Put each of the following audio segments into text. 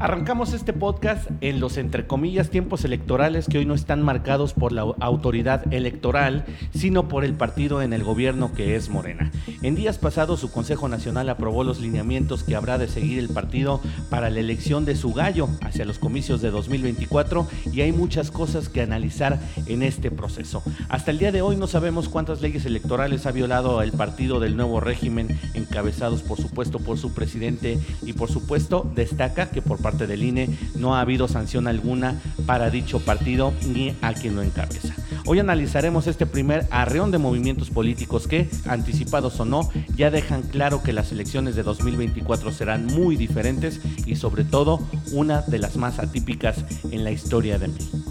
Arrancamos este podcast en los entre comillas tiempos electorales que hoy no están marcados por la autoridad electoral, sino por el partido en el gobierno que es Morena. En días pasados su Consejo Nacional aprobó los lineamientos que habrá de seguir el partido para la elección de su gallo hacia los comicios de 2024 y hay muchas cosas que analizar en este proceso. Hasta el día de hoy no sabemos cuántas leyes electorales ha violado el partido del nuevo régimen encabezados por supuesto por su presidente y por supuesto destaca que por parte del INE no ha habido sanción alguna para dicho partido ni a quien lo encabeza. Hoy analizaremos este primer arreón de movimientos políticos que, anticipados o no, ya dejan claro que las elecciones de 2024 serán muy diferentes y sobre todo una de las más atípicas en la historia de México.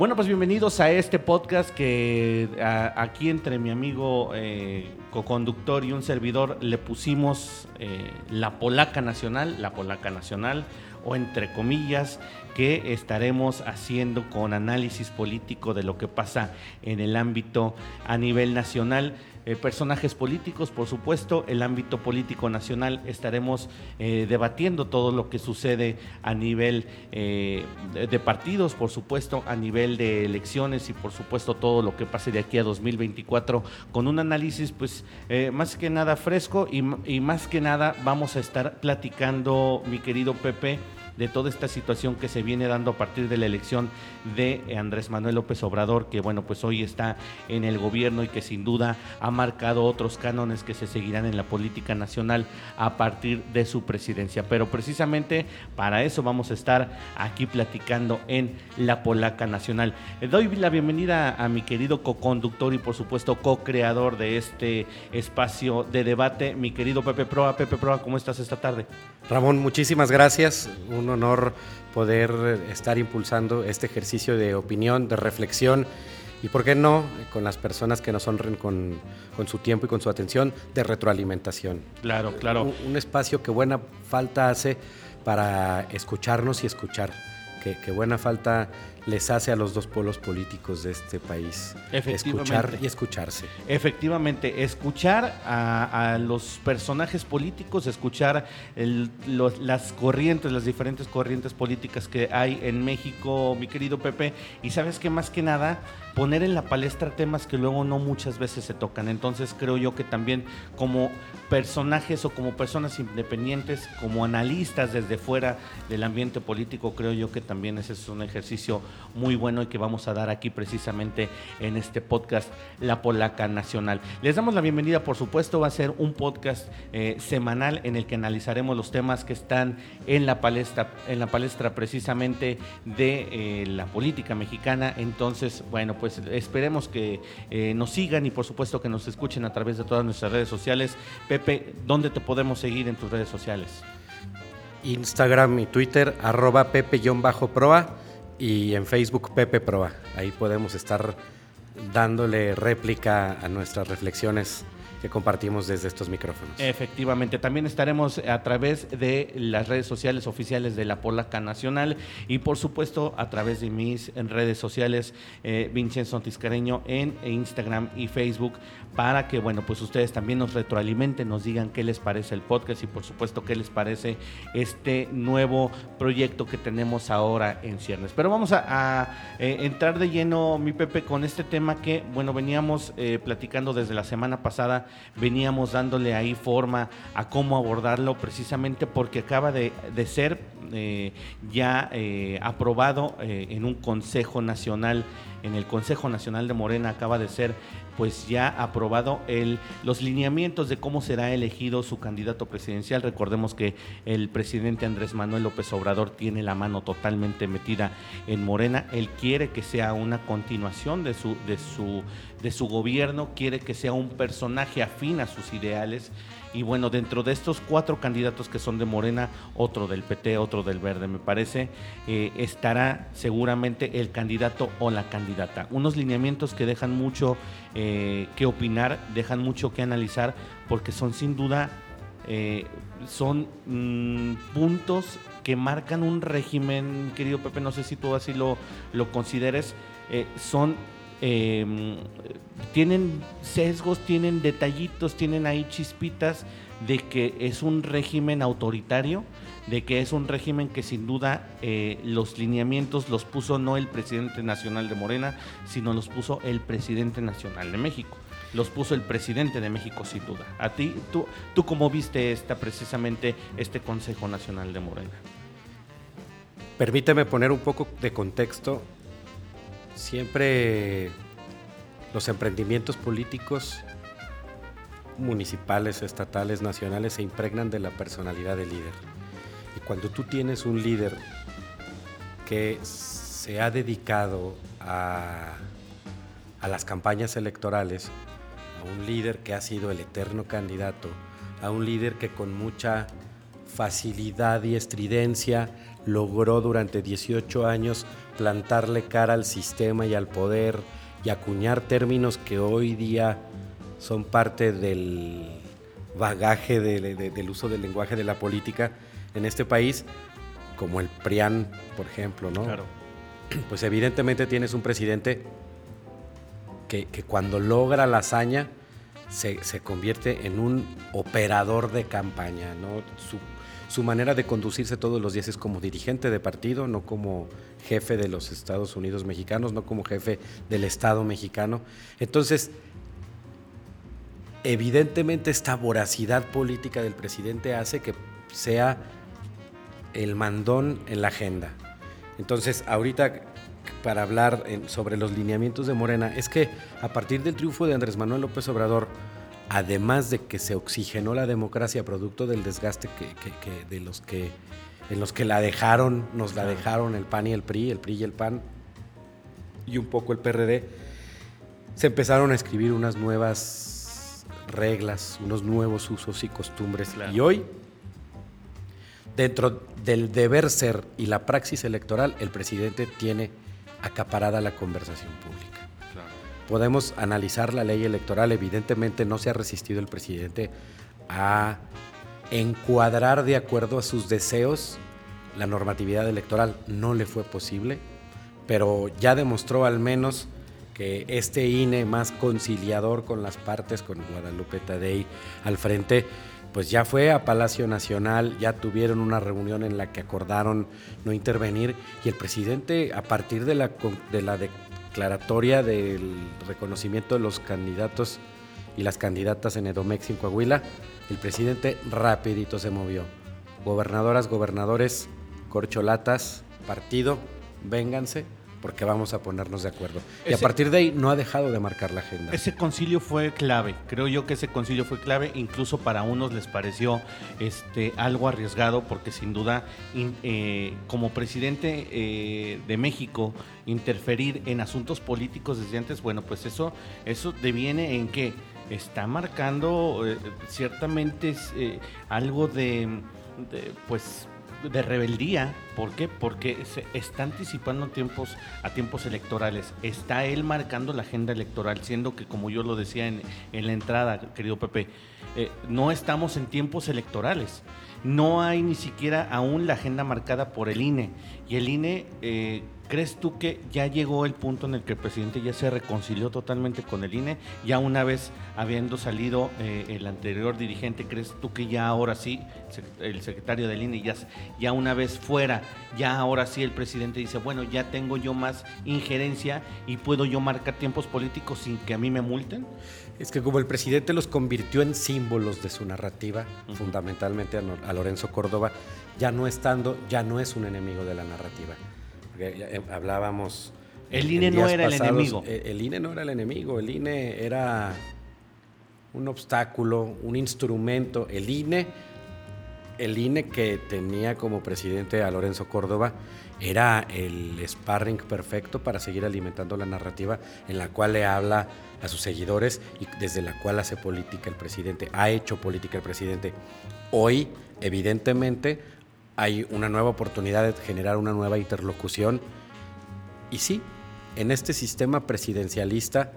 Bueno, pues bienvenidos a este podcast que aquí entre mi amigo eh, co-conductor y un servidor le pusimos eh, la polaca nacional, la polaca nacional, o entre comillas, que estaremos haciendo con análisis político de lo que pasa en el ámbito a nivel nacional. Eh, personajes políticos, por supuesto, el ámbito político nacional estaremos eh, debatiendo todo lo que sucede a nivel eh, de partidos, por supuesto, a nivel de elecciones y por supuesto todo lo que pase de aquí a 2024 con un análisis pues más que nada fresco y, y más que nada vamos a estar platicando, mi querido Pepe, de toda esta situación que se viene dando a partir de la elección de Andrés Manuel López Obrador, que bueno, pues hoy está en el gobierno y que sin duda ha marcado otros cánones que se seguirán en la política nacional a partir de su presidencia. Pero precisamente para eso vamos a estar aquí platicando en La Polaca Nacional. Le doy la bienvenida a mi querido co-conductor y por supuesto co-creador de este espacio de debate, mi querido Pepe Proa. Pepe Proa, ¿cómo estás esta tarde? Ramón, muchísimas gracias honor poder estar impulsando este ejercicio de opinión, de reflexión y, ¿por qué no?, con las personas que nos honren con, su tiempo y con su atención, de retroalimentación. Claro, claro. Un, un espacio que buena falta hace para escucharnos y escuchar que, buena falta les hace a los dos polos políticos de este país. Escuchar y escucharse. Efectivamente, escuchar a, los personajes políticos, escuchar las corrientes, las diferentes corrientes políticas que hay en México, mi querido Pepe, y sabes que más que nada, poner en la palestra temas que luego no muchas veces se tocan. Entonces creo yo que también como personajes o como personas independientes, como analistas desde fuera del ambiente político, creo yo que también ese es un ejercicio muy bueno y que vamos a dar aquí precisamente en este podcast La Polaca Nacional. Les damos la bienvenida, por supuesto, va a ser un podcast eh, semanal en el que analizaremos los temas que están en la palestra, en la palestra precisamente de eh, la política mexicana. Entonces, bueno, pues esperemos que eh, nos sigan y por supuesto que nos escuchen a través de todas nuestras redes sociales. Pepe, ¿dónde te podemos seguir en tus redes sociales? Instagram y Twitter, arroba pepe-proa y en Facebook Pepe Proa. Ahí podemos estar dándole réplica a nuestras reflexiones que compartimos desde estos micrófonos. Efectivamente, también estaremos a través de las redes sociales oficiales de la Polaca Nacional y por supuesto a través de mis redes sociales eh, Vincenzo Tiscareño en Instagram y Facebook para que bueno pues ustedes también nos retroalimenten, nos digan qué les parece el podcast y por supuesto qué les parece este nuevo proyecto que tenemos ahora en ciernes. Pero vamos a, eh, entrar de lleno, mi Pepe, con este tema que bueno veníamos eh, platicando desde la semana pasada veníamos dándole ahí forma a cómo abordarlo precisamente porque acaba de, ser eh, ya eh, aprobado eh, en un Consejo Nacional, en el Consejo Nacional de Morena acaba de ser pues ya aprobado el, los lineamientos de cómo será elegido su candidato presidencial. Recordemos que el presidente Andrés Manuel López Obrador tiene la mano totalmente metida en Morena. Él quiere que sea una continuación de su, de su, de su gobierno, quiere que sea un personaje afín a sus ideales y bueno, dentro de estos cuatro candidatos que son de Morena, otro del PT, otro del Verde, me parece, eh, estará seguramente el candidato o la candidata. Unos lineamientos que dejan mucho eh, que opinar, dejan mucho que analizar, porque son sin duda, eh, son mm, puntos que marcan un régimen, querido Pepe, no sé si tú así lo, lo consideres, son em, tienen sesgos, tienen detallitos, tienen ahí chispitas de que es un régimen autoritario, de que es un régimen que sin duda eh, los lineamientos los puso no el presidente nacional de Morena, sino los puso el presidente nacional de México. Los puso el presidente de México sin duda. A ti, tú, tú cómo viste esta precisamente este Consejo Nacional de Morena. Permíteme poner un poco de contexto. Siempre los emprendimientos políticos municipales, estatales, nacionales se impregnan de la personalidad del líder. Y cuando tú tienes un líder que se ha dedicado a, a las campañas electorales, a un líder que ha sido el eterno candidato, a un líder que con mucha facilidad y estridencia logró durante 18 años plantarle cara al sistema y al poder y acuñar términos que hoy día son parte del bagaje del uso del lenguaje de la política en este país, como el PRIAN, por ejemplo, ¿no? Claro. Pues evidentemente tienes un presidente que, cuando logra la hazaña se, se, convierte en un operador de campaña, ¿no? Su, su manera de conducirse todos los días es como dirigente de partido, no como jefe de los Estados Unidos mexicanos, no como jefe del Estado mexicano. Entonces, evidentemente esta voracidad política del presidente hace que sea el mandón en la agenda. Entonces, ahorita para hablar sobre los lineamientos de Morena, es que a partir del triunfo de Andrés Manuel López Obrador, además de que se oxigenó la democracia producto del desgaste que, de los que en los que la dejaron, nos la dejaron el PAN y el PRI, el PRI y el PAN, y un poco el PRD, se empezaron a escribir unas nuevas reglas, unos nuevos usos y costumbres. Y hoy, dentro del deber ser y la praxis electoral, el presidente tiene acaparada la conversación pública. Podemos analizar la ley electoral, evidentemente no se ha resistido el presidente a encuadrar de acuerdo a sus deseos la normatividad electoral, no le fue posible, pero ya demostró al menos que este INE más conciliador con las partes, con Guadalupe Tadei al frente, pues ya fue a Palacio Nacional, ya tuvieron una reunión en la que acordaron no intervenir y el presidente a partir de la, de declaratoria del reconocimiento de los candidatos y las candidatas en Edomex en Coahuila, el presidente rapidito se movió. Gobernadoras, gobernadores, corcholatas, partido, vénganse, porque vamos a ponernos de acuerdo. y a partir de ahí no ha dejado de marcar la agenda. Ese concilio fue clave, creo yo que ese concilio fue clave, incluso para unos les pareció este, algo arriesgado, porque sin duda eh, como presidente eh, de México interferir en asuntos políticos desde antes, bueno, pues eso, eso deviene en que está marcando eh, ciertamente algo de, de pues de rebeldía. ¿Por qué? Porque se está anticipando tiempos, a tiempos electorales. Está él marcando la agenda electoral, siendo que, como yo lo decía en, la entrada, querido Pepe, eh, no estamos en tiempos electorales. No hay ni siquiera aún la agenda marcada por el INE. Y el INE... Eh, ¿Crees tú que ya llegó el punto en el que el presidente ya se reconcilió totalmente con el INE? Ya una vez habiendo salido eh, el anterior dirigente, ¿crees tú que ya ahora sí, el secretario del INE, ya, ya una vez fuera, ya ahora sí el presidente dice, bueno, ya tengo yo más injerencia y puedo yo marcar tiempos políticos sin que a mí me multen? Es que como el presidente los convirtió en símbolos de su narrativa, fundamentalmente a Lorenzo Córdoba, ya no estando, ya no es un enemigo de la narrativa hablábamos. El INE no era el enemigo. Eh, el, INE no era el enemigo, el INE era un obstáculo, un instrumento. El INE, el INE que tenía como presidente a Lorenzo Córdoba, era el sparring perfecto para seguir alimentando la narrativa en la cual le habla a sus seguidores y desde la cual hace política el presidente, ha hecho política el presidente. Hoy, evidentemente, hay una nueva oportunidad de generar una nueva interlocución. Y sí, en este sistema presidencialista,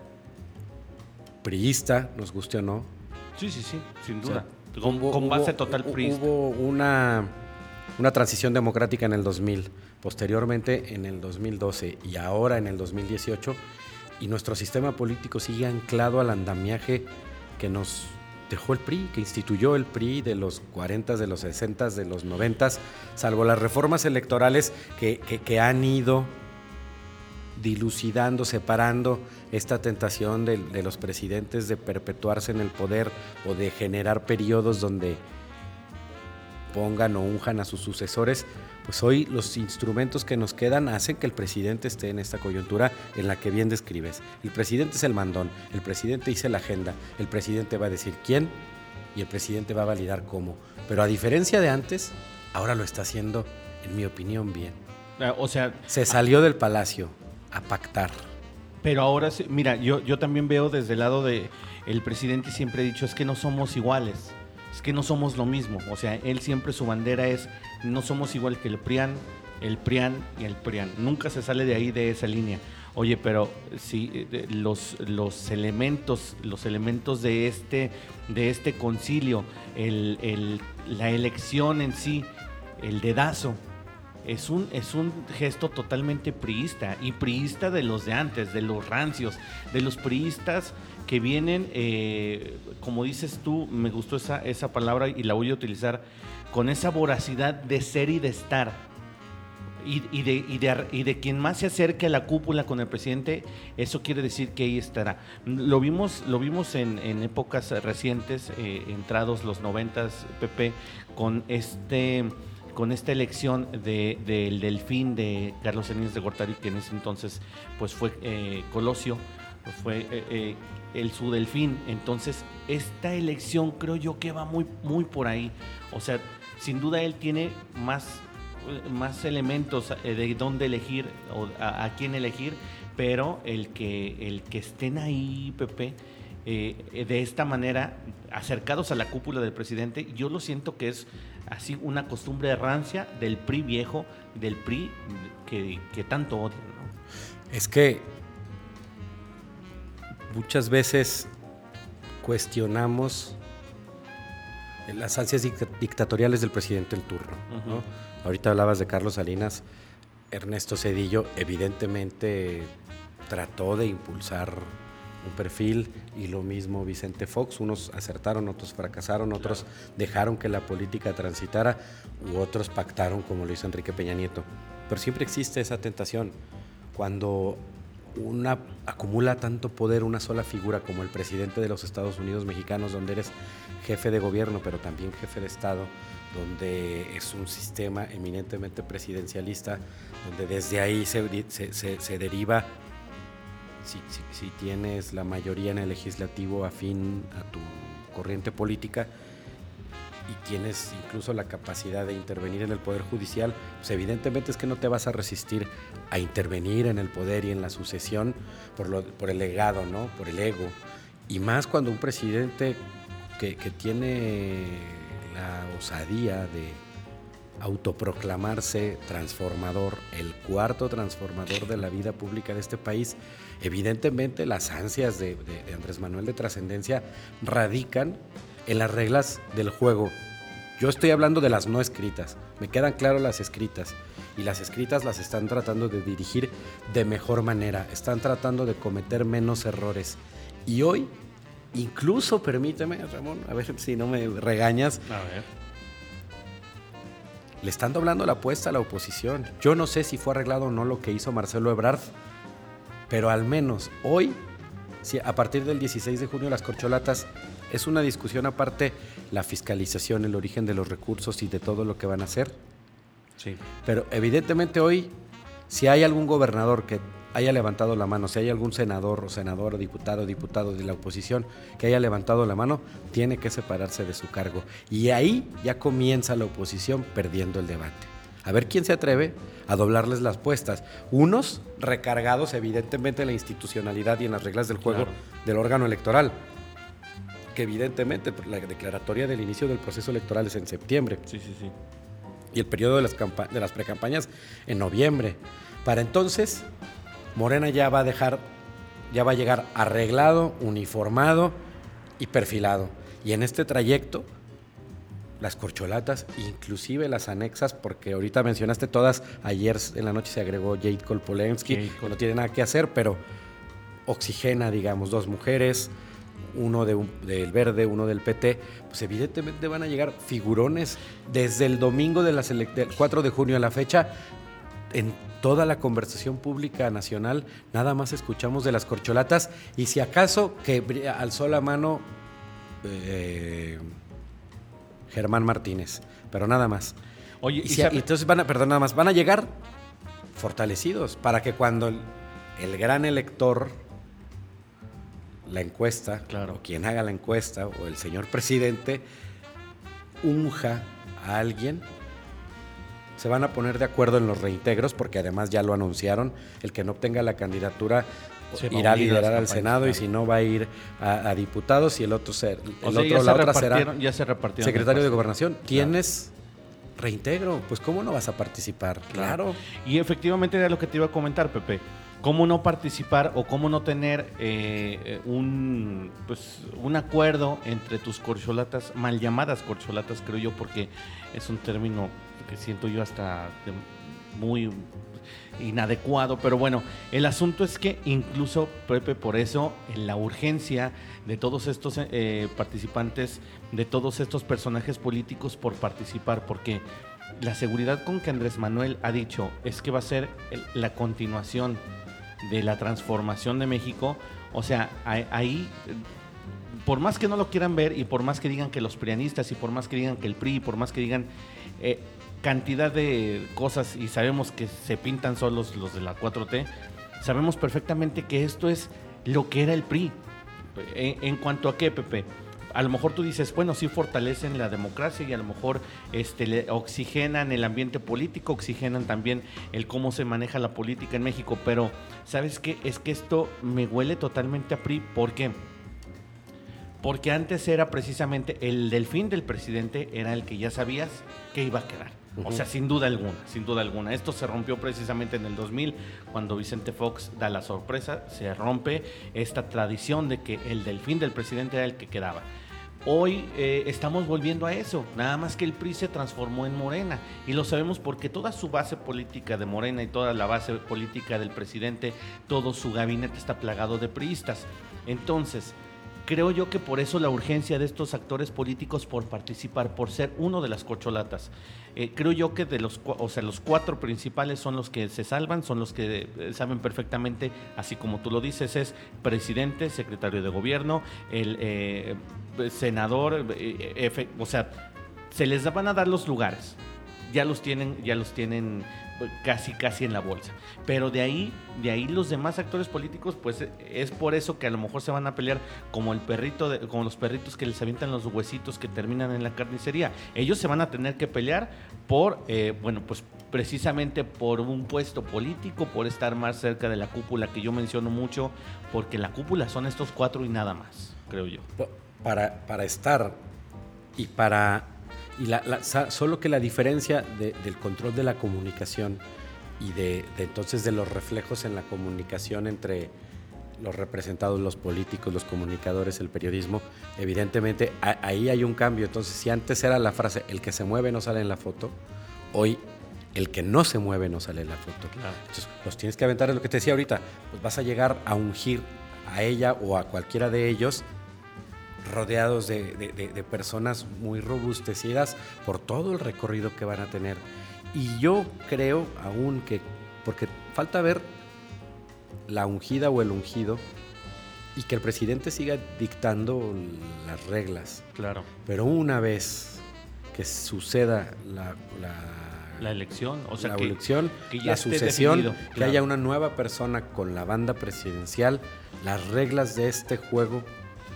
priista, nos guste o no. Sí, sí, sí, sin duda. con, base total priista. Hubo una, una transición democrática en el 2000, posteriormente en el 2012 y ahora en el 2018. y nuestro sistema político sigue anclado al andamiaje que nos dejó el PRI, que instituyó el PRI de los 40, de los 60, de los 90, salvo las reformas electorales que, que, han ido dilucidando, separando esta tentación de, de, los presidentes de perpetuarse en el poder o de generar periodos donde pongan o unjan a sus sucesores, pues hoy los instrumentos que nos quedan hacen que el presidente esté en esta coyuntura en la que bien describes. El presidente es el mandón, el presidente dice la agenda, el presidente va a decir quién y el presidente va a validar cómo. Pero a diferencia de antes, ahora lo está haciendo, en mi opinión, bien. Ah, o sea, se salió del palacio a pactar. Pero ahora, mira, yo, yo también veo desde el lado de el presidente siempre ha dicho es que no somos iguales es que no somos lo mismo. O sea, él siempre su bandera es no somos igual que el PRIAN, el PRIAN y el PRIAN. Nunca se sale de ahí de esa línea. Oye, pero si los, los elementos, los elementos de este, de este concilio, el, la elección en sí, el dedazo, es un, es un gesto totalmente priista y priista de los de antes, de los rancios, de los priistas que vienen, eh, como dices tú, me gustó esa, esa palabra y la voy a utilizar, con esa voracidad de ser y de estar. Y, de, y, de, quien más se acerque a la cúpula con el presidente, eso quiere decir que ahí estará. Lo vimos, lo vimos en, épocas recientes, eh, entrados los noventas, PP, con este con esta elección del delfín de Carlos Enías de Gortari, que en ese entonces pues fue eh, Colosio, fue el su delfín. Entonces, esta elección creo yo que va muy, muy por ahí. O sea, sin duda él tiene más, más elementos eh, de dónde elegir o a, quién elegir, pero el que, el que estén ahí, Pepe, eh, de esta manera, acercados a la cúpula del presidente, yo lo siento que es así una costumbre de rancia del PRI viejo, del PRI que, que tanto odian. Es que muchas veces cuestionamos las ansias dictatoriales del presidente el turno. Ahorita hablabas de Carlos Salinas, Ernesto Cedillo evidentemente trató de impulsar un perfil y lo mismo Vicente Fox, unos acertaron, otros fracasaron, otros dejaron que la política transitara u otros pactaron como lo hizo Enrique Peña Nieto. Pero siempre existe esa tentación. Cuando una, acumula tanto poder una sola figura como el presidente de los Estados Unidos mexicanos, donde eres jefe de gobierno, pero también jefe de Estado, donde es un sistema eminentemente presidencialista, donde desde ahí se, deriva, si, si tienes la mayoría en el legislativo afín a tu corriente política, y tienes incluso la capacidad de intervenir en el Poder Judicial, pues evidentemente es que no te vas a resistir a intervenir en el poder y en la sucesión por, lo, por el legado, ¿no? por el ego. Y más cuando un presidente que, que tiene la osadía de autoproclamarse transformador, el cuarto transformador de la vida pública de este país, evidentemente las ansias de, de Andrés Manuel de trascendencia radican en las reglas del juego. Yo estoy hablando de las no escritas. Me quedan claras las escritas. Y las escritas las están tratando de dirigir de mejor manera. Están tratando de cometer menos errores. Y hoy, incluso, permíteme, Ramón, a ver si no me regañas. A ver. Le están doblando la apuesta a la oposición. Yo no sé si fue arreglado o no lo que hizo Marcelo Ebrard. Pero al menos hoy, a partir del 16 de junio las corcholatas es una discusión aparte la fiscalización, el origen de los recursos y de todo lo que van a hacer. Sí. Pero evidentemente hoy, si hay algún gobernador que haya levantado la mano, si hay algún senador o senador, diputado, diputado de la oposición que haya levantado la mano, tiene que separarse de su cargo. Y ahí ya comienza la oposición perdiendo el debate. A ver quién se atreve a doblarles las puestas. Unos recargados evidentemente en la institucionalidad y en las reglas del juego del órgano electoral que evidentemente la declaratoria del inicio del proceso electoral es en septiembre. Sí, sí, sí. Y el periodo de las, de las precampañas en noviembre. Para entonces, Morena ya va a dejar, ya va a llegar arreglado, uniformado y perfilado. Y en este trayecto, las corcholatas, inclusive las anexas, porque ahorita mencionaste todas, ayer en la noche se agregó Jade Kolpolensky, no tiene nada que hacer, pero oxigena, digamos, dos mujeres, uno de del verde, uno del PT, pues evidentemente van a llegar figurones desde el domingo de la del 4 de junio a la fecha. En toda la conversación pública nacional, nada más escuchamos de las corcholatas y si acaso que alzó la mano eh, Germán Martínez, pero nada más. Oye, y, entonces van a, perdón, nada más, van a llegar fortalecidos para que cuando el gran elector la encuesta, claro. o quien haga la encuesta, o el señor presidente, unja a alguien, se van a poner de acuerdo en los reintegros, porque además ya lo anunciaron, el que no obtenga la candidatura irá a liderar al Senado y si no va a ir a, diputados y el otro, ser, el otro la otra será ya se secretario de Gobernación. Tienes reintegro, pues ¿cómo no vas a participar? Claro. Y efectivamente era lo que te iba a comentar, Pepe cómo no participar o cómo no tener eh, un, pues, un acuerdo entre tus corcholatas, mal llamadas corcholatas, creo yo, porque es un término que siento yo hasta muy inadecuado, pero bueno, el asunto es que incluso, Pepe, por eso en la urgencia de todos estos eh, participantes, de todos estos personajes políticos por participar, porque la seguridad con que Andrés Manuel ha dicho es que va a ser la continuación de la transformación de México. O sea, ahí, por más que no lo quieran ver y por más que digan que los prianistas y por más que digan que el PRI y por más que digan eh, cantidad de cosas y sabemos que se pintan solos los de la 4T, sabemos perfectamente que esto es lo que era el PRI. en cuanto a qué, Pepe? A lo mejor tú dices, bueno, sí fortalecen la democracia y a lo mejor este, le oxigenan el ambiente político, oxigenan también el cómo se maneja la política en México, pero ¿sabes qué? Es que esto me huele totalmente a PRI. ¿Por qué? Porque antes era precisamente el delfín del presidente, era el que ya sabías que iba a quedar. O sea, sin duda alguna, sin duda alguna. Esto se rompió precisamente en el 2000, cuando Vicente Fox da la sorpresa, se rompe esta tradición de que el delfín del presidente era el que quedaba. Hoy eh, estamos volviendo a eso, nada más que el PRI se transformó en Morena y lo sabemos porque toda su base política de Morena y toda la base política del presidente, todo su gabinete está plagado de priistas. Entonces, creo yo que por eso la urgencia de estos actores políticos por participar, por ser uno de las corcholatas. Eh, creo yo que de los, o sea, los cuatro principales son los que se salvan, son los que eh, saben perfectamente, así como tú lo dices, es presidente, secretario de gobierno, el eh, senador, o sea, se les van a dar los lugares. Ya los tienen, ya los tienen casi casi en la bolsa. Pero de ahí, de ahí los demás actores políticos, pues es por eso que a lo mejor se van a pelear como el perrito, de, como los perritos que les avientan los huesitos que terminan en la carnicería. Ellos se van a tener que pelear por, eh, bueno, pues precisamente por un puesto político, por estar más cerca de la cúpula que yo menciono mucho, porque la cúpula son estos cuatro y nada más, creo yo. Para, para estar y para y solo que la diferencia del control de la comunicación y de, entonces de los reflejos en la comunicación entre los representados, los políticos, los comunicadores, el periodismo, evidentemente ahí hay un cambio. Entonces, si antes era la frase, el que se mueve no sale en la foto, hoy el que no se mueve no sale en la foto. Entonces, los tienes que aventar, es lo que te decía ahorita, pues vas a llegar a ungir a ella o a cualquiera de ellos rodeados de, personas muy robustecidas por todo el recorrido que van a tener. Y yo creo aún que, porque falta ver la ungida o el ungido, y que el presidente siga dictando las reglas. Claro. Pero una vez que suceda la, la, elección, o sea, la elección, la sucesión, que haya una nueva persona con la banda presidencial, las reglas de este juego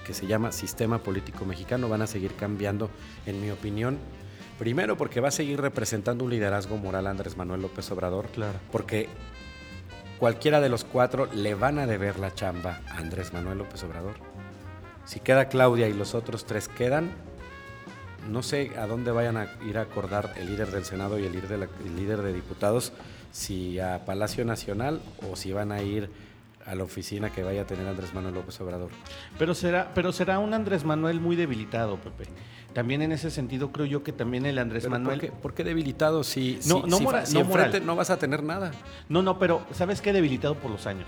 que se llama Sistema Político Mexicano van a seguir cambiando, en mi opinión. Primero porque va a seguir representando un liderazgo moral a Andrés Manuel López Obrador. Claro. Porque cualquiera de los cuatro le van a deber la chamba a Andrés Manuel López Obrador. Si queda Claudia y los otros tres quedan, no sé a dónde vayan a ir a acordar el líder del Senado y el líder de, el líder de diputados, si a Palacio Nacional o si van a ir a la oficina que vaya a tener Andrés Manuel López Obrador. Pero será, pero será un Andrés Manuel muy debilitado, Pepe. también en ese sentido creo yo que también el Andrés Manuel... ¿por qué, debilitado? Si, no, no, enfrente no vas a tener nada. No, no, pero ¿sabes qué? Debilitado por los años.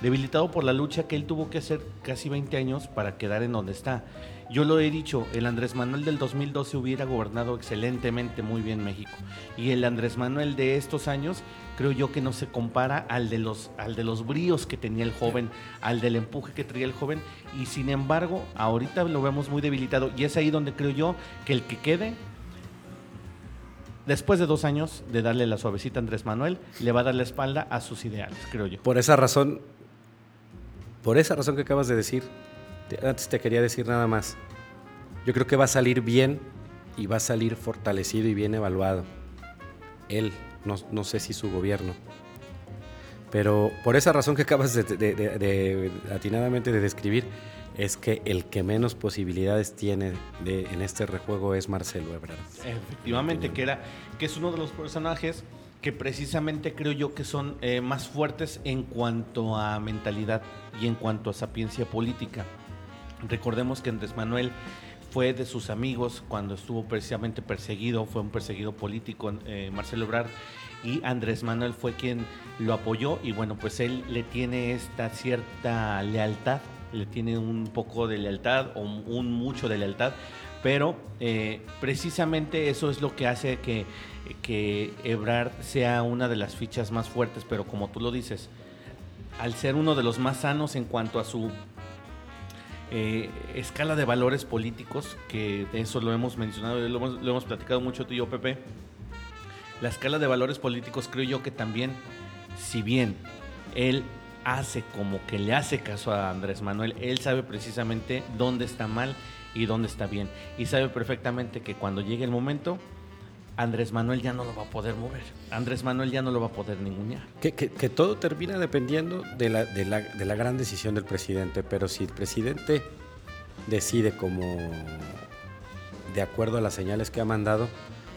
Debilitado por la lucha que él tuvo que hacer casi 20 años para quedar en donde está. Yo lo he dicho, el Andrés Manuel del 2012 hubiera gobernado excelentemente muy bien México. Y el Andrés Manuel de estos años creo yo que no se compara al de los, al de los bríos que tenía el joven, al del empuje que traía el joven. Y sin embargo, ahorita lo vemos muy debilitado. Y es ahí donde creo yo que el que quede después de dos años de darle la suavecita a Andrés Manuel, le va a dar la espalda a sus ideales, creo yo. Por esa razón, por esa razón que acabas de decir, antes te quería decir nada más. Yo creo que va a salir bien y va a salir fortalecido y bien evaluado. Él, no, sé si su gobierno. Pero por esa razón que acabas de, atinadamente de describir, es que el que menos posibilidades tiene en este rejuego es Marcelo Ebrard. Efectivamente, que, era, que es uno de los personajes que precisamente creo yo que son eh, más fuertes en cuanto a mentalidad y en cuanto a sapiencia política. Recordemos que Andrés Manuel fue de sus amigos cuando estuvo precisamente perseguido, fue un perseguido político, eh, Marcelo Ebrard, y Andrés Manuel fue quien lo apoyó y bueno, pues él le tiene esta cierta lealtad, le tiene un poco de lealtad o un mucho de lealtad, pero eh, precisamente eso es lo que hace que, que Ebrard sea una de las fichas más fuertes, pero como tú lo dices, al ser uno de los más sanos en cuanto a su eh, escala de valores políticos, que eso lo hemos mencionado, lo hemos, lo hemos platicado mucho tú y yo, Pepe. La escala de valores políticos creo yo que también, si bien él hace como que le hace caso a Andrés Manuel, él sabe precisamente dónde está mal y dónde está bien. Y sabe perfectamente que cuando llegue el momento, Andrés Manuel ya no lo va a poder mover. Andrés Manuel ya no lo va a poder ningunear. Que, que, todo termina dependiendo de la, de, la, de la, gran decisión del presidente, pero si el presidente decide como de acuerdo a las señales que ha mandado,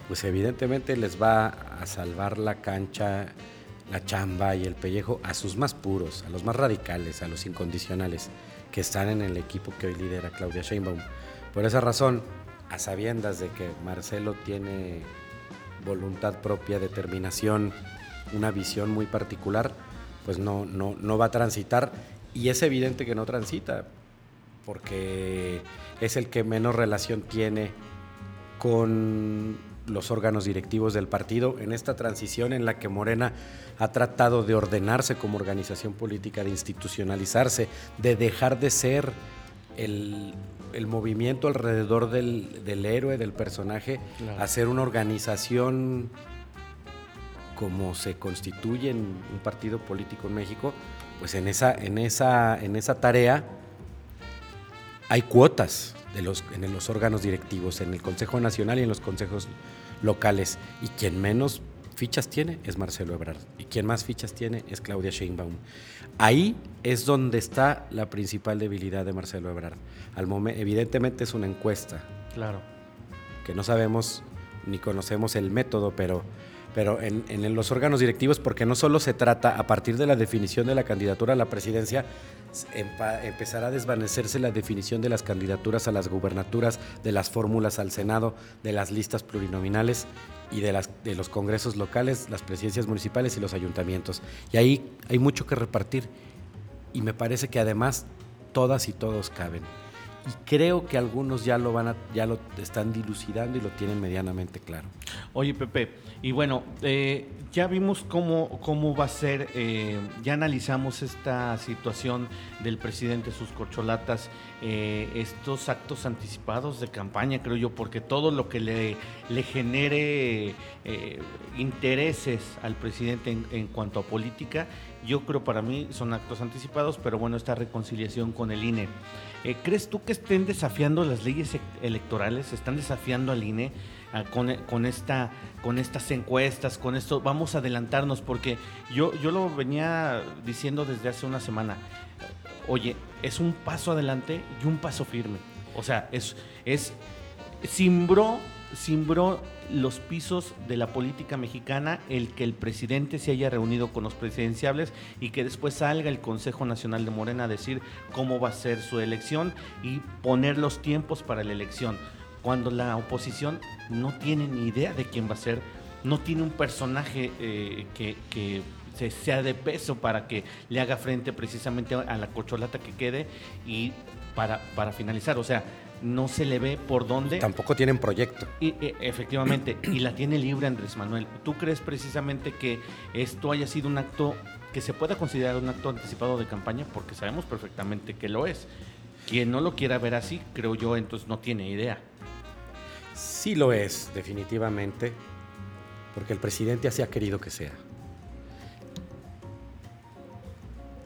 pues evidentemente les va a salvar la cancha, la chamba y el pellejo a sus más puros, a los más radicales, a los incondicionales que están en el equipo que hoy lidera Claudia Sheinbaum. Por esa razón, a sabiendas de que Marcelo tiene voluntad propia, determinación, una visión muy particular, pues no, no, no va a transitar. Y es evidente que no transita, porque es el que menos relación tiene con los órganos directivos del partido en esta transición en la que Morena ha tratado de ordenarse como organización política, de institucionalizarse, de dejar de ser el, el movimiento alrededor del, del, héroe, del personaje, hacer una organización como se constituye en un partido político en México, pues en esa, en esa, en esa tarea hay cuotas de los, en los órganos directivos, en el Consejo Nacional y en los consejos locales. Y quien menos fichas tiene es Marcelo Ebrard. Y quien más fichas tiene es Claudia Sheinbaum. Ahí es donde está la principal debilidad de Marcelo Ebrard. Al momento, evidentemente es una encuesta. Claro. Que no sabemos ni conocemos el método, pero, pero en, en, los órganos directivos, porque no solo se trata, a partir de la definición de la candidatura a la presidencia, empezará a desvanecerse la definición de las candidaturas a las gubernaturas, de las fórmulas al Senado, de las listas plurinominales y de, las, de los congresos locales, las presidencias municipales y los ayuntamientos. Y ahí hay mucho que repartir y me parece que además todas y todos caben. Y creo que algunos ya lo van a, ya lo están dilucidando y lo tienen medianamente claro. Oye, Pepe, y bueno, eh, ya vimos cómo, cómo va a ser, eh, ya analizamos esta situación del presidente, sus corcholatas, eh, estos actos anticipados de campaña, creo yo, porque todo lo que le, le genere intereses al presidente en, en cuanto a política, yo creo para mí son actos anticipados, pero bueno, esta reconciliación con el INE. Eh, ¿Crees tú que estén desafiando las leyes e-, electorales? ¿Están desafiando al INE con, esta, con estas encuestas, con esto? Vamos a adelantarnos porque yo, yo lo venía diciendo desde hace una semana. Oye, es un paso adelante y un paso firme. O sea, es, es simbró simbró los pisos de la política mexicana el que el presidente se haya reunido con los presidenciables y que después salga el Consejo Nacional de Morena a decir cómo va a ser su elección y poner los tiempos para la elección. cuando la oposición no tiene ni idea de quién va a ser, no tiene un personaje eh, que, que sea de peso para que le haga frente precisamente a la cocholata que quede y para, para finalizar, o sea, no se le ve por dónde. Tampoco tienen proyecto. Y, e, efectivamente, y la tiene libre Andrés Manuel. ¿Tú crees precisamente que esto haya sido un acto que se pueda considerar un acto anticipado de campaña? Porque sabemos perfectamente que lo es. Quien no lo quiera ver así, creo yo, entonces no tiene idea. Sí lo es, definitivamente, porque el presidente así ha querido que sea.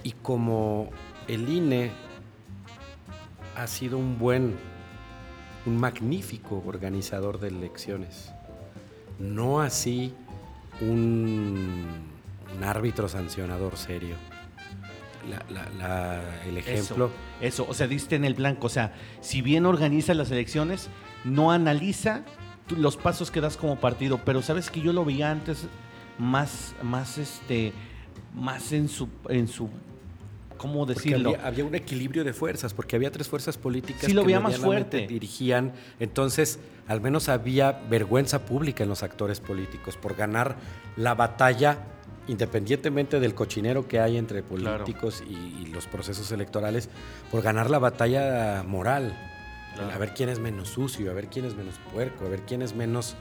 Y como el INE ha sido un buen, un magnífico organizador de elecciones, no así un, árbitro sancionador serio. el ejemplo. Eso, eso, o sea, diste en el blanco. O sea, si bien organiza las elecciones, no analiza los pasos que das como partido. Pero sabes que yo lo veía antes más, más este, más en su, en su ¿cómo decirlo? Había, un equilibrio de fuerzas, porque había tres fuerzas políticas que lo veía más fuerte. dirigían. Entonces, al menos había vergüenza pública en los actores políticos por ganar la batalla, independientemente del cochinero que hay entre políticos y, los procesos electorales, por ganar la batalla moral. A ver quién es menos sucio, a ver quién es menos puerco, a ver quién es menos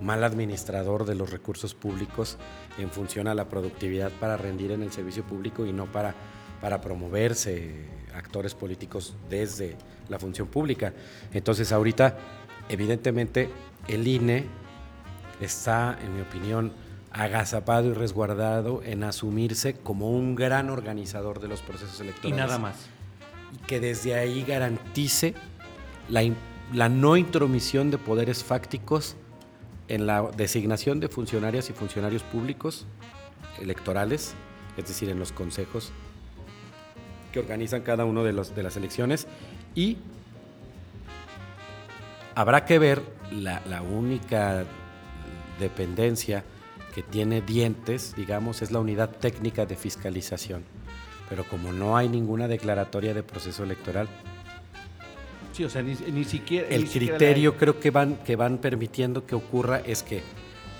mal administrador de los recursos públicos en función a la productividad para rendir en el servicio público y no para para promoverse actores políticos desde la función pública. Entonces ahorita, evidentemente, el INE está, en mi opinión, agazapado y resguardado en asumirse como un gran organizador de los procesos electorales. Y nada más. Y que desde ahí garantice la, la no intromisión de poderes fácticos en la designación de funcionarias y funcionarios públicos electorales, es decir, en los consejos que organizan cada uno de, los, de las elecciones y habrá que ver la, la única dependencia que tiene dientes, digamos, es la unidad técnica de fiscalización. Pero como no hay ninguna declaratoria de proceso electoral, sí, o sea, ni, siquiera... El criterio creo que van, que van permitiendo que ocurra es que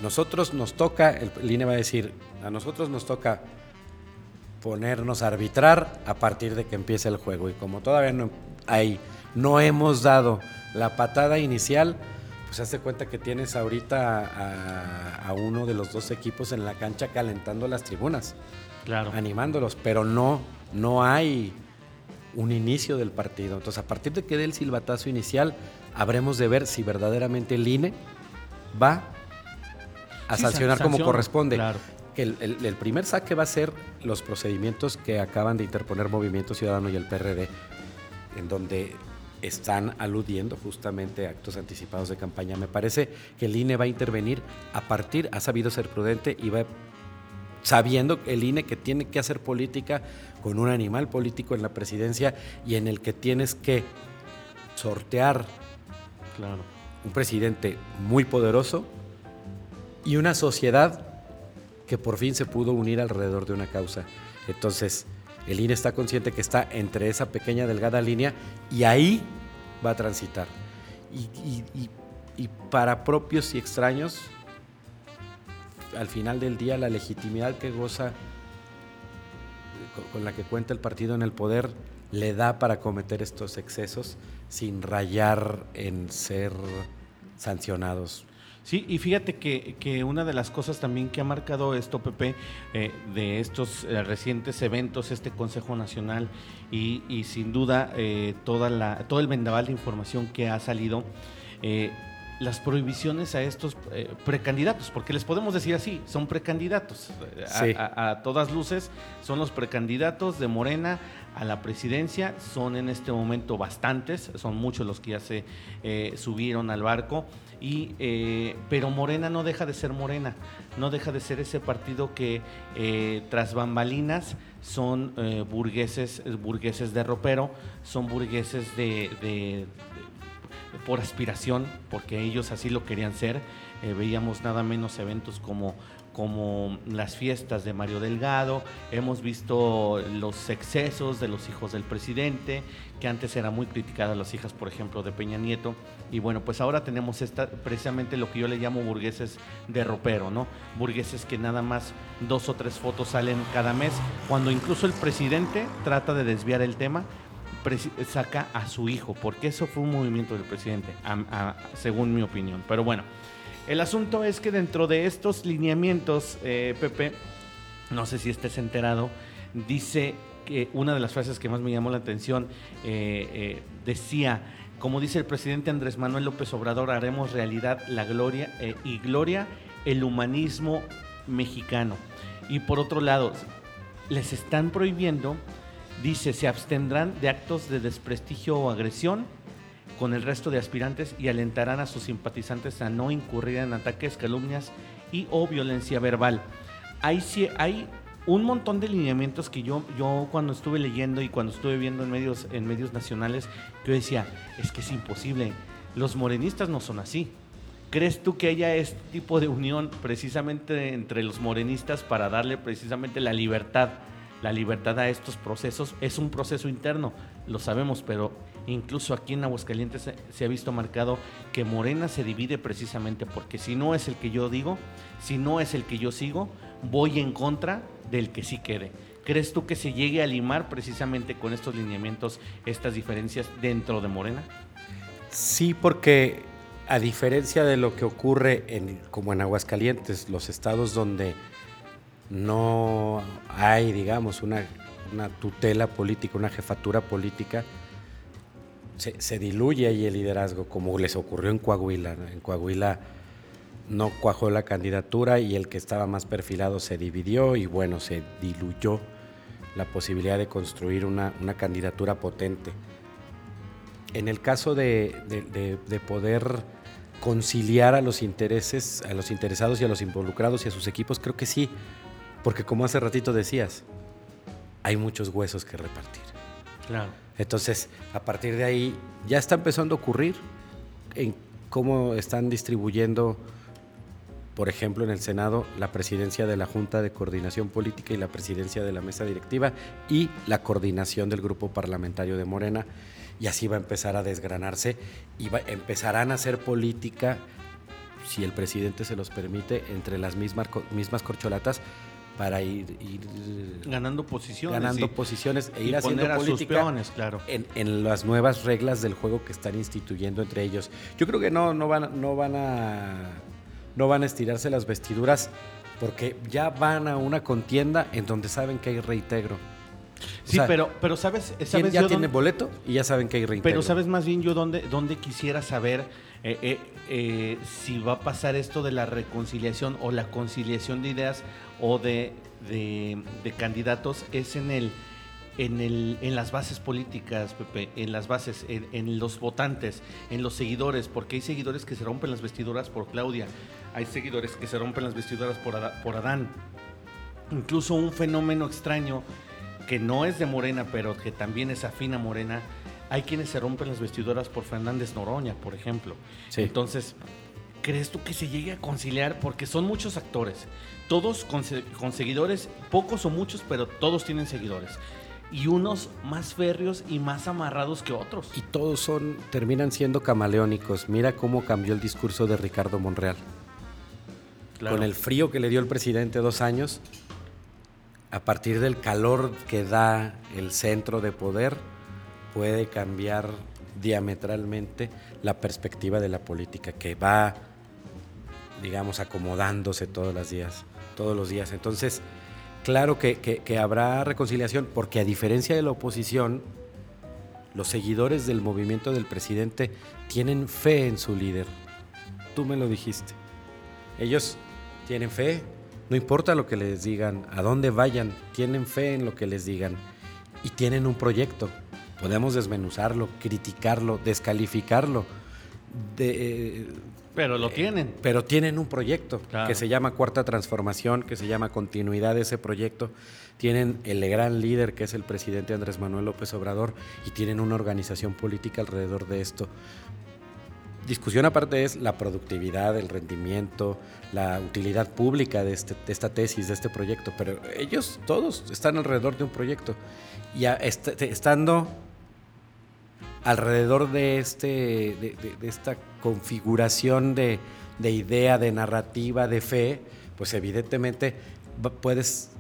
nosotros nos toca, el INE va a decir, a nosotros nos toca ponernos a arbitrar a partir de que empiece el juego. Y como todavía no, hay, no hemos dado la patada inicial, pues hazte cuenta que tienes ahorita a, uno de los dos equipos en la cancha calentando las tribunas, claro. animándolos, pero no, no hay un inicio del partido. Entonces, a partir de que dé el silbatazo inicial, habremos de ver si verdaderamente el INE va a sancionar como corresponde. Claro el, primer saque va a ser los procedimientos que acaban de interponer Movimiento Ciudadano y el PRD, en donde están aludiendo justamente a actos anticipados de campaña. Me parece que el INE va a intervenir a partir, ha sabido ser prudente y va sabiendo el INE que tiene que hacer política con un animal político en la presidencia y en el que tienes que sortear claro. un presidente muy poderoso y una sociedad que por fin se pudo unir alrededor de una causa. Entonces, el INE está consciente que está entre esa pequeña delgada línea y ahí va a transitar. Y, para propios y extraños, al final del día, la legitimidad que goza, con la que cuenta el partido en el poder, le da para cometer estos excesos sin rayar en ser sancionados Sí, y fíjate que, una de las cosas también que ha marcado esto, Pepe, eh, de estos eh, recientes eventos, este Consejo Nacional y, sin duda eh, toda la, todo el vendaval de información que ha salido, las prohibiciones a estos precandidatos, porque les podemos decir así, son precandidatos. a, todas luces, son los precandidatos de Morena a la presidencia. Son en este momento bastantes, son muchos los que ya se subieron al barco. Y, eh, pero Morena no deja de ser Morena, no deja de ser ese partido que eh, tras bambalinas son eh, burgueses, burgueses de ropero, son burgueses de, por aspiración, porque ellos así lo querían ser. Eh, veíamos nada menos eventos como como las fiestas de Mario Delgado, hemos visto los excesos de los hijos del presidente, que antes era muy criticada las hijas, por ejemplo, de Peña Nieto, y bueno, pues ahora tenemos esta, precisamente lo que yo le llamo burgueses de ropero, ¿no? Burgueses que nada más dos o tres fotos salen cada mes, cuando incluso el presidente trata de desviar el tema, saca a su hijo, porque eso fue un movimiento del presidente, según mi opinión. Pero bueno, el asunto es que dentro de estos lineamientos, eh, Pepe, no sé si estés enterado, dice que una de las frases que más me llamó la atención eh, eh, decía, como dice el presidente Andrés Manuel López Obrador, haremos realidad la gloria y gloria el humanismo mexicano. Y por otro lado, les están prohibiendo, dice, se abstendrán de actos de desprestigio o agresión con el resto de aspirantes y alentarán a sus simpatizantes a no incurrir en ataques, calumnias y o violencia verbal. Hay, hay un montón de lineamientos que yo, yo cuando estuve leyendo y cuando estuve viendo en medios, en medios nacionales, yo decía, es que es imposible, los morenistas no son así. ¿Crees tú que haya este tipo de unión precisamente entre los morenistas para darle precisamente la libertad, la libertad a estos procesos? Es un proceso interno, lo sabemos, pero Incluso aquí en Aguascalientes se, ha visto marcado que Morena se divide precisamente porque si no es el que yo digo, si no es el que yo sigo, voy en contra del que sí quede. ¿Crees tú que se llegue a limar precisamente con estos lineamientos estas diferencias dentro de Morena? Sí, porque a diferencia de lo que ocurre en, como en Aguascalientes, los estados donde no hay, digamos, una, una tutela política, una jefatura política, se, diluye ahí el liderazgo, como les ocurrió en Coahuila. En Coahuila no cuajó la candidatura y el que estaba más perfilado se dividió y bueno, se diluyó la posibilidad de construir una, candidatura potente. En el caso de, de, poder conciliar a los intereses, a los interesados y a los involucrados y a sus equipos, creo que sí, porque como hace ratito decías, hay muchos huesos que repartir. Entonces, a partir de ahí ya está empezando a ocurrir en cómo están distribuyendo, por ejemplo, en el Senado, la presidencia de la Junta de Coordinación Política y la presidencia de la Mesa Directiva y la coordinación del Grupo Parlamentario de Morena. Y así va a empezar a desgranarse y empezarán a hacer política, si el presidente se los permite, entre las mismas, mismas corcholatas para ir, ganando posiciones ganando posiciones e ir haciendo política claro. en, las nuevas reglas del juego que están instituyendo entre ellos. Yo creo que no, no, van, no, van a, no van a estirarse las vestiduras porque ya van a una contienda en donde saben que hay reintegro. Sí, pero, pero sabes, sabes ya tiene boleto y ya saben que hay reintegro. Pero sabes más bien yo dónde, dónde quisiera saber eh, eh, eh, si va a pasar esto de la reconciliación o la conciliación de ideas o de, candidatos es en el en, el, en las bases políticas, Pepe, en las bases, en, los votantes, en los seguidores, porque hay seguidores que se rompen las vestiduras por Claudia, hay seguidores que se rompen las vestiduras por, por Adán. Incluso un fenómeno extraño que no es de Morena, pero que también es afín a Morena, hay quienes se rompen las vestiduras por Fernández Noroña, por ejemplo. Entonces, ¿crees tú que se llegue a conciliar? Porque son muchos actores, todos con, seguidores, pocos o muchos, pero todos tienen seguidores. Y unos más férreos y más amarrados que otros. Y todos son, terminan siendo camaleónicos. Mira cómo cambió el discurso de Ricardo Monreal. Con el frío que le dio el presidente dos años, a partir del calor que da el centro de poder, puede cambiar diametralmente la perspectiva de la política que va, digamos, acomodándose todos los días. Todos los días. Entonces, claro que, habrá reconciliación, porque a diferencia de la oposición, los seguidores del movimiento del presidente tienen fe en su líder. Tú me lo dijiste. Ellos tienen fe, no importa lo que les digan, a dónde vayan, tienen fe en lo que les digan y tienen un proyecto. Podemos desmenuzarlo, criticarlo, descalificarlo. De, pero lo tienen. Pero tienen un proyecto que se llama Cuarta Transformación, que se llama continuidad de ese proyecto. Tienen el gran líder que es el presidente Andrés Manuel López Obrador y tienen una organización política alrededor de esto. discusión aparte es la productividad, el rendimiento, la utilidad pública de, este, esta tesis, de este proyecto, pero ellos todos están alrededor de un proyecto y este, estando alrededor de, este, de, esta configuración de, de, idea, de narrativa, de fe, pues evidentemente puedes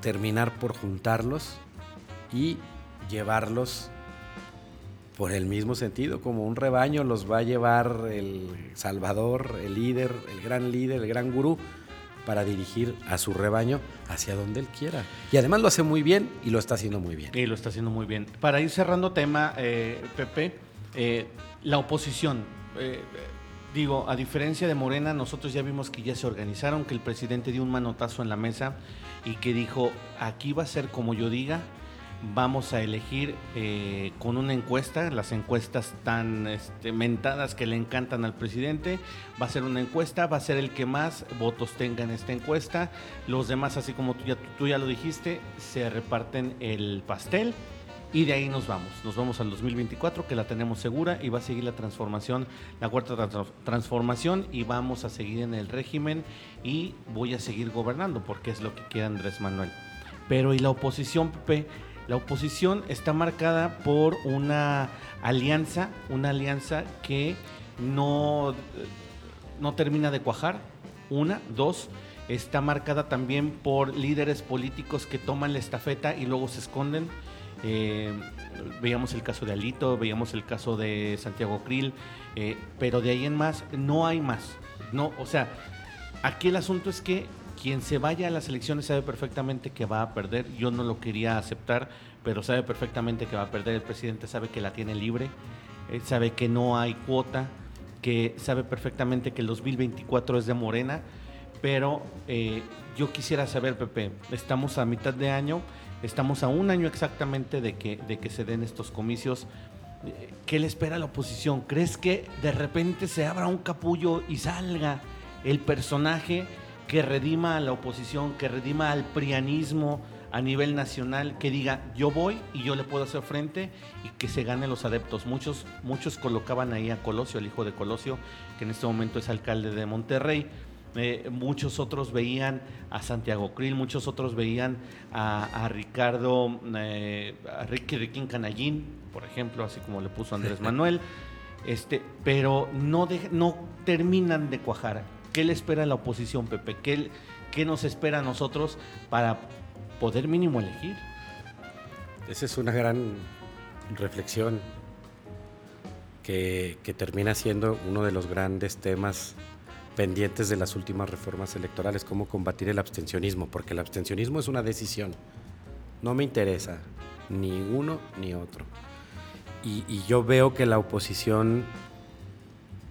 terminar por juntarlos y llevarlos por el mismo sentido, como un rebaño los va a llevar el Salvador, el líder, el gran líder, el gran gurú, para dirigir a su rebaño hacia donde él quiera. Y además lo hace muy bien y lo está haciendo muy bien. Y lo está haciendo muy bien. Para ir cerrando tema, eh, Pepe, eh, la oposición. Eh, digo, a diferencia de Morena, nosotros ya vimos que ya se organizaron, que el presidente dio un manotazo en la mesa y que dijo, aquí va a ser como yo diga, vamos a elegir eh, con una encuesta, las encuestas tan este, mentadas que le encantan al presidente, va a ser una encuesta, va a ser el que más votos tenga en esta encuesta, los demás, así como tú ya, tú ya lo dijiste, se reparten el pastel y de ahí nos vamos, nos vamos al 2024 que la tenemos segura y va a seguir la transformación, la cuarta transformación y vamos a seguir en el régimen y voy a seguir gobernando porque es lo que quiere Andrés Manuel. Pero y la oposición, Pepe, la oposición está marcada por una alianza, una alianza que no, no termina de cuajar. Una, dos, está marcada también por líderes políticos que toman la estafeta y luego se esconden. Eh, veíamos el caso de Alito, veíamos el caso de Santiago Krill, eh, pero de ahí en más no hay más. No, o sea, aquí el asunto es que quien se vaya a las elecciones sabe perfectamente que va a perder. Yo no lo quería aceptar, pero sabe perfectamente que va a perder. El presidente sabe que la tiene libre, eh, sabe que no hay cuota, que sabe perfectamente que el 2024 es de Morena. Pero eh, yo quisiera saber, Pepe, estamos a mitad de año, estamos a un año exactamente de que, de que se den estos comicios. Eh, ¿Qué le espera a la oposición? ¿Crees que de repente se abra un capullo y salga el personaje? Que redima a la oposición, que redima al prianismo a nivel nacional, que diga yo voy y yo le puedo hacer frente y que se gane los adeptos. Muchos, muchos colocaban ahí a Colosio, el hijo de Colosio, que en este momento es alcalde de Monterrey. Eh, muchos otros veían a Santiago Krill, muchos otros veían a, Ricardo, eh, a Ricky Riquín Canallín, por ejemplo, así como le puso Andrés Manuel, este, pero no, no terminan de cuajar. ¿Qué le espera a la oposición, Pepe? ¿Qué, ¿Qué nos espera a nosotros para poder mínimo elegir? Esa es una gran reflexión que, que, termina siendo uno de los grandes temas pendientes de las últimas reformas electorales, cómo combatir el abstencionismo, porque el abstencionismo es una decisión. No me interesa ni uno ni otro. Y, y yo veo que la oposición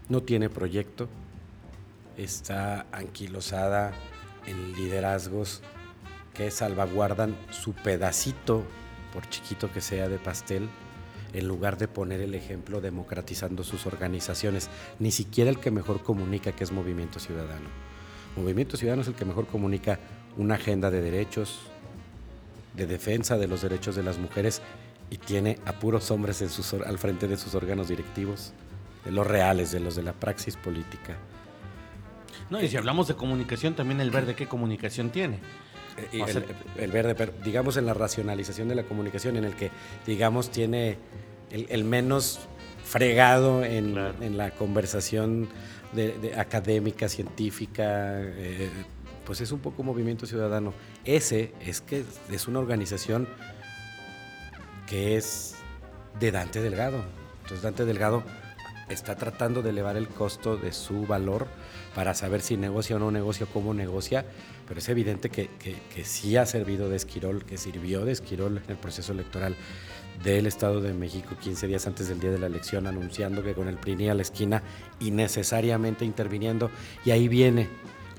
no tiene proyecto, está anquilosada en liderazgos que salvaguardan su pedacito, por chiquito que sea, de pastel, en lugar de poner el ejemplo democratizando sus organizaciones. Ni siquiera el que mejor comunica, que es Movimiento Ciudadano. Movimiento Ciudadano es el que mejor comunica una agenda de derechos, de defensa de los derechos de las mujeres y tiene a puros hombres al frente de sus órganos directivos, de los reales, de los de la praxis política. No, y si hablamos de comunicación, también el verde, ¿qué comunicación tiene? Eh, el, verde, digamos en la racionalización de la comunicación, en el que, digamos, tiene el, menos fregado en, la conversación de, académica, científica, eh, pues es un poco movimiento ciudadano. Ese es que es una organización que es de Dante Delgado. Entonces Dante Delgado está tratando de elevar el costo de su valor para saber si negocia o no negocia, cómo negocia, pero es evidente que, sí ha servido de Esquirol, que sirvió de Esquirol en el proceso electoral del Estado de México 15 días antes del día de la elección, anunciando que con el PRINI a la esquina y necesariamente interviniendo. Y ahí viene,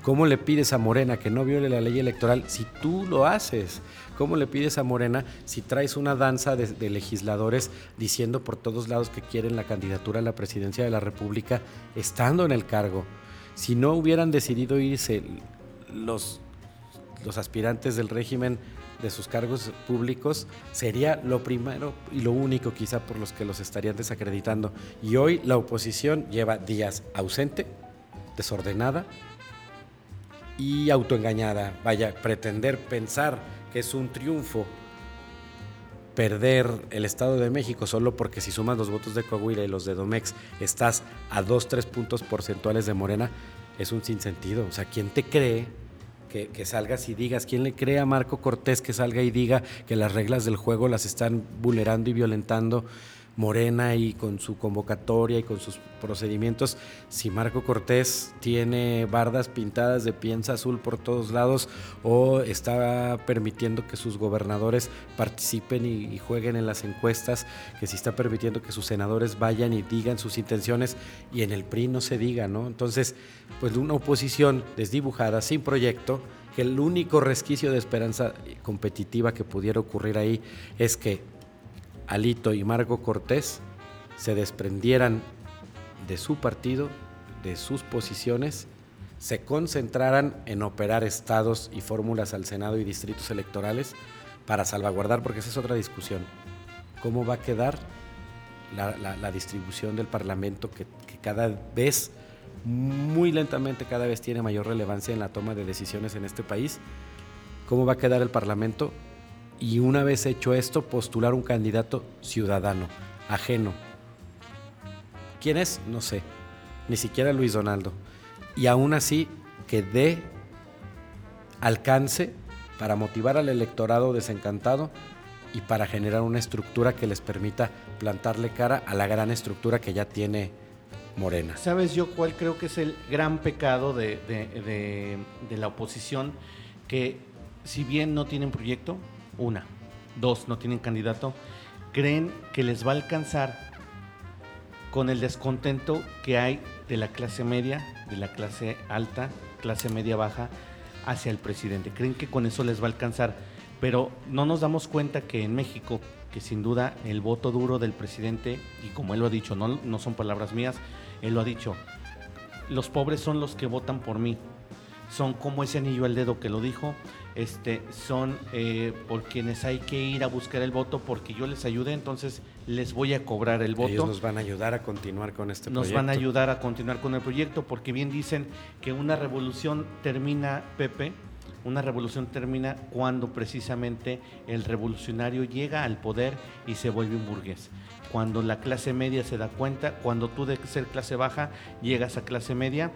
¿cómo le pides a Morena que no viole la ley electoral si tú lo haces? ¿Cómo le pides a Morena si traes una danza de, legisladores diciendo por todos lados que quieren la candidatura a la presidencia de la República estando en el cargo? Si no hubieran decidido irse los, los aspirantes del régimen de sus cargos públicos sería lo primero y lo único quizá por los que los estarían desacreditando. Y hoy la oposición lleva días ausente, desordenada y autoengañada. Vaya, pretender pensar que es un triunfo perder el Estado de México solo porque si sumas los votos de Coahuila y los de Domex estás a dos, tres puntos porcentuales de Morena, es un sinsentido. O sea, ¿quién te cree que, que, salgas y digas, quién le cree a Marco Cortés que salga y diga que las reglas del juego las están vulnerando y violentando? Morena y con su convocatoria y con sus procedimientos, si Marco Cortés tiene bardas pintadas de piensa azul por todos lados o está permitiendo que sus gobernadores participen y, jueguen en las encuestas, que si está permitiendo que sus senadores vayan y digan sus intenciones y en el PRI no se diga, ¿no? Entonces, pues una oposición desdibujada, sin proyecto, que el único resquicio de esperanza competitiva que pudiera ocurrir ahí es que Alito y Marco Cortés se desprendieran de su partido, de sus posiciones, se concentraran en operar estados y fórmulas al Senado y distritos electorales para salvaguardar, porque esa es otra discusión, cómo va a quedar la, distribución del Parlamento que, que cada vez, muy lentamente, cada vez tiene mayor relevancia en la toma de decisiones en este país, cómo va a quedar el Parlamento y una vez hecho esto, postular un candidato ciudadano, ajeno. ¿Quién es? No sé, ni siquiera Luis Donaldo. Y aún así, que dé alcance para motivar al electorado desencantado y para generar una estructura que les permita plantarle cara a la gran estructura que ya tiene Morena. ¿Sabes yo cuál creo que es el gran pecado de, de, la oposición? Que si bien no tienen proyecto, una. Dos, no tienen candidato. Creen que les va a alcanzar con el descontento que hay de la clase media, de la clase alta, clase media baja, hacia el presidente. Creen que con eso les va a alcanzar. Pero no nos damos cuenta que en México, que sin duda el voto duro del presidente, y como él lo ha dicho, no, no son palabras mías, él lo ha dicho, los pobres son los que votan por mí. Son como ese anillo al dedo que lo dijo, este, son eh, por quienes hay que ir a buscar el voto porque yo les ayudé, entonces les voy a cobrar el voto. Ellos nos van a ayudar a continuar con este nos proyecto. van a ayudar a continuar con el proyecto porque bien dicen que una revolución termina, Pepe, una revolución termina cuando precisamente el revolucionario llega al poder y se vuelve un burgués. Cuando la clase media se da cuenta, cuando tú de ser clase baja llegas a clase media,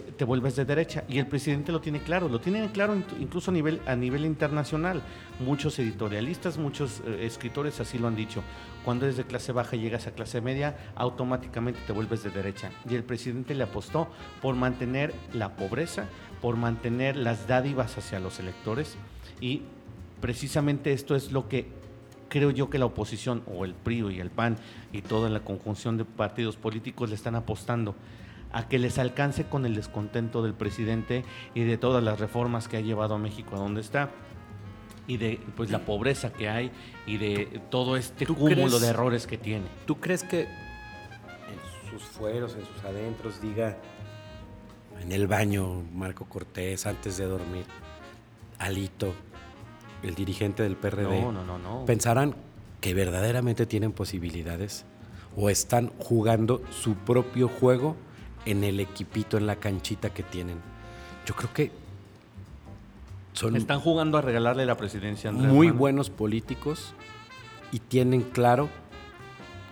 te, vuelves de derecha. Y el presidente lo tiene claro, lo tiene claro incluso a nivel, a nivel internacional. Muchos editorialistas, muchos eh, escritores así lo han dicho. Cuando eres de clase baja y llegas a clase media, automáticamente te vuelves de derecha. Y el presidente le apostó por mantener la pobreza, por mantener las dádivas hacia los electores. Y precisamente esto es lo que creo yo que la oposición, o el PRI y el PAN, y toda la conjunción de partidos políticos le están apostando a que les alcance con el descontento del presidente y de todas las reformas que ha llevado a México a donde está y de pues la pobreza que hay y de todo este cúmulo crees, de errores que tiene. ¿Tú crees que en sus fueros, en sus adentros diga en el baño Marco Cortés antes de dormir, Alito, el dirigente del PRD, no, no, no, no. pensarán que verdaderamente tienen posibilidades o están jugando su propio juego en el equipito, en la canchita que tienen. Yo creo que son están jugando a regalarle la presidencia a Andrés muy Manuel. buenos políticos y tienen claro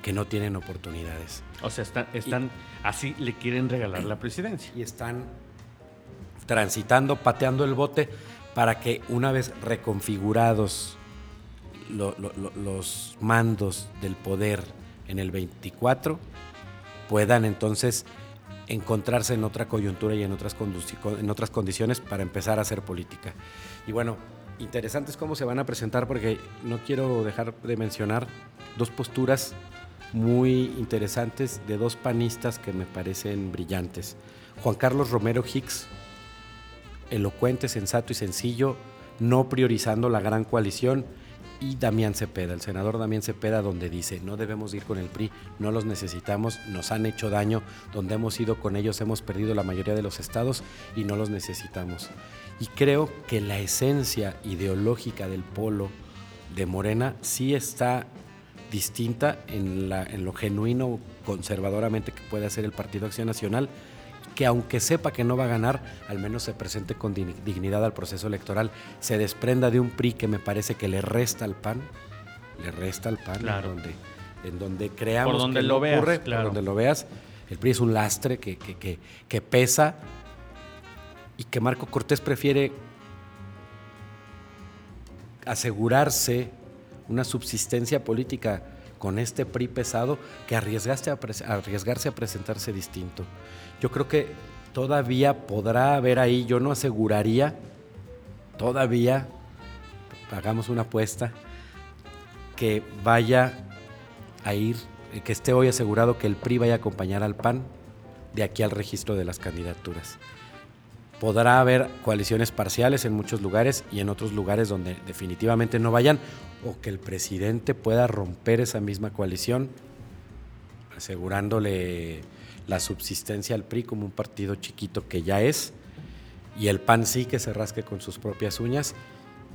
que no tienen oportunidades. O sea, están, están y, así le quieren regalar la presidencia. Y están transitando, pateando el bote para que una vez reconfigurados lo, lo, lo, los mandos del poder en el 24, puedan entonces encontrarse en otra coyuntura y en otras, condiciones para empezar a hacer política. Y bueno, interesante es cómo se van a presentar porque no quiero dejar de mencionar dos posturas muy interesantes de dos panistas que me parecen brillantes. Juan Carlos Romero Hicks, elocuente, sensato y sencillo, no priorizando la gran coalición y Damián Cepeda, el senador Damián Cepeda, donde dice, no debemos ir con el PRI, no los necesitamos, nos han hecho daño, donde hemos ido con ellos hemos perdido la mayoría de los estados y no los necesitamos. Y creo que la esencia ideológica del polo de Morena sí está distinta en, la, en lo genuino conservadoramente que puede hacer el Partido Acción Nacional, que aunque sepa que no va a ganar, al menos se presente con dignidad al proceso electoral, se desprenda de un PRI que me parece que le resta al PAN, le resta al PAN, en, donde, en donde creamos por donde lo veas, por donde lo veas, el PRI es un lastre que, que, que pesa y que Marco Cortés prefiere asegurarse una subsistencia política con este PRI pesado que arriesgaste a arriesgarse a presentarse distinto. Yo creo que todavía podrá haber ahí, yo no aseguraría, todavía, hagamos una apuesta, que vaya a ir, que esté hoy asegurado que el PRI vaya a acompañar al PAN de aquí al registro de las candidaturas. Podrá haber coaliciones parciales en muchos lugares y en otros lugares donde definitivamente no vayan, o que el presidente pueda romper esa misma coalición, asegurándole la subsistencia al PRI como un partido chiquito que ya es, y el PAN sí que se rasque con sus propias uñas,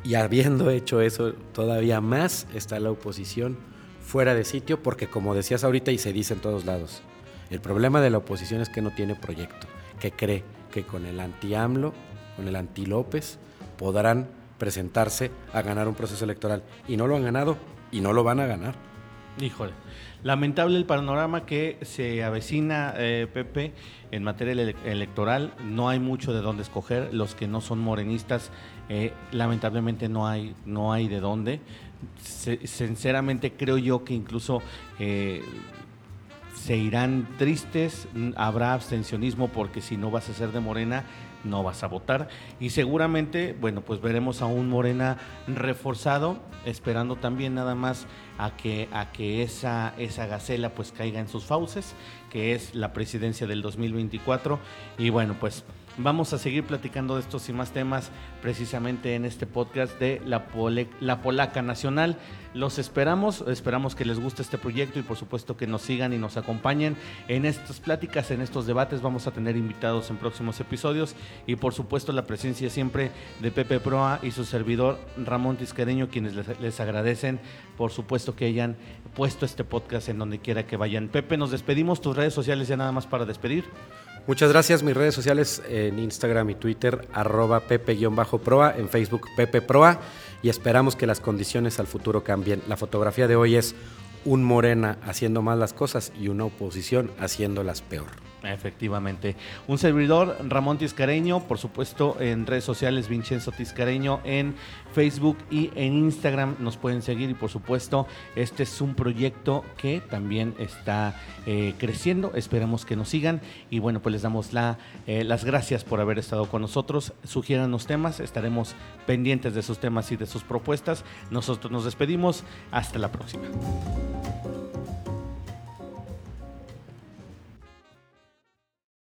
y habiendo hecho eso todavía más está la oposición fuera de sitio, porque como decías ahorita y se dice en todos lados, el problema de la oposición es que no tiene proyecto, que cree que con el anti-AMLO, con el anti-López, podrán presentarse a ganar un proceso electoral. Y no lo han ganado y no lo van a ganar. Híjole, lamentable el panorama que se avecina, eh, Pepe, en materia electoral. No hay mucho de dónde escoger. Los que no son morenistas, eh, lamentablemente no hay, no hay de dónde. sinceramente creo yo que incluso eh, se irán tristes, habrá abstencionismo porque si no vas a ser de Morena, no vas a votar. Y seguramente, bueno, pues veremos a un Morena reforzado, esperando también nada más a que, a que esa, esa gacela pues caiga en sus fauces, que es la presidencia del 2024. Y bueno, pues Vamos a seguir platicando de estos y más temas precisamente en este podcast de la, la Polaca Nacional. Los esperamos, esperamos que les guste este proyecto y por supuesto que nos sigan y nos acompañen en estas pláticas, en estos debates. Vamos a tener invitados en próximos episodios y por supuesto la presencia siempre de Pepe Proa y su servidor Ramón Tiscareño, quienes les, les agradecen por supuesto que hayan puesto este podcast en donde quiera que vayan. Pepe, nos despedimos, tus redes sociales ya nada más para despedir. Muchas gracias. Mis redes sociales en Instagram y Twitter, arroba pepe-proa, en Facebook Pepe Proa, y esperamos que las condiciones al futuro cambien. La fotografía de hoy es un Morena haciendo mal las cosas y una oposición haciéndolas peor. Efectivamente. Un servidor, Ramón Tiscareño, por supuesto en redes sociales, Vincenzo Tiscareño en Facebook y en Instagram nos pueden seguir. Y por supuesto este es un proyecto que también está eh, creciendo, esperamos que nos sigan. Y bueno pues les damos eh, las gracias por haber estado con nosotros, sugieran los temas, estaremos pendientes de sus temas y de sus propuestas, nosotros nos despedimos, hasta la próxima.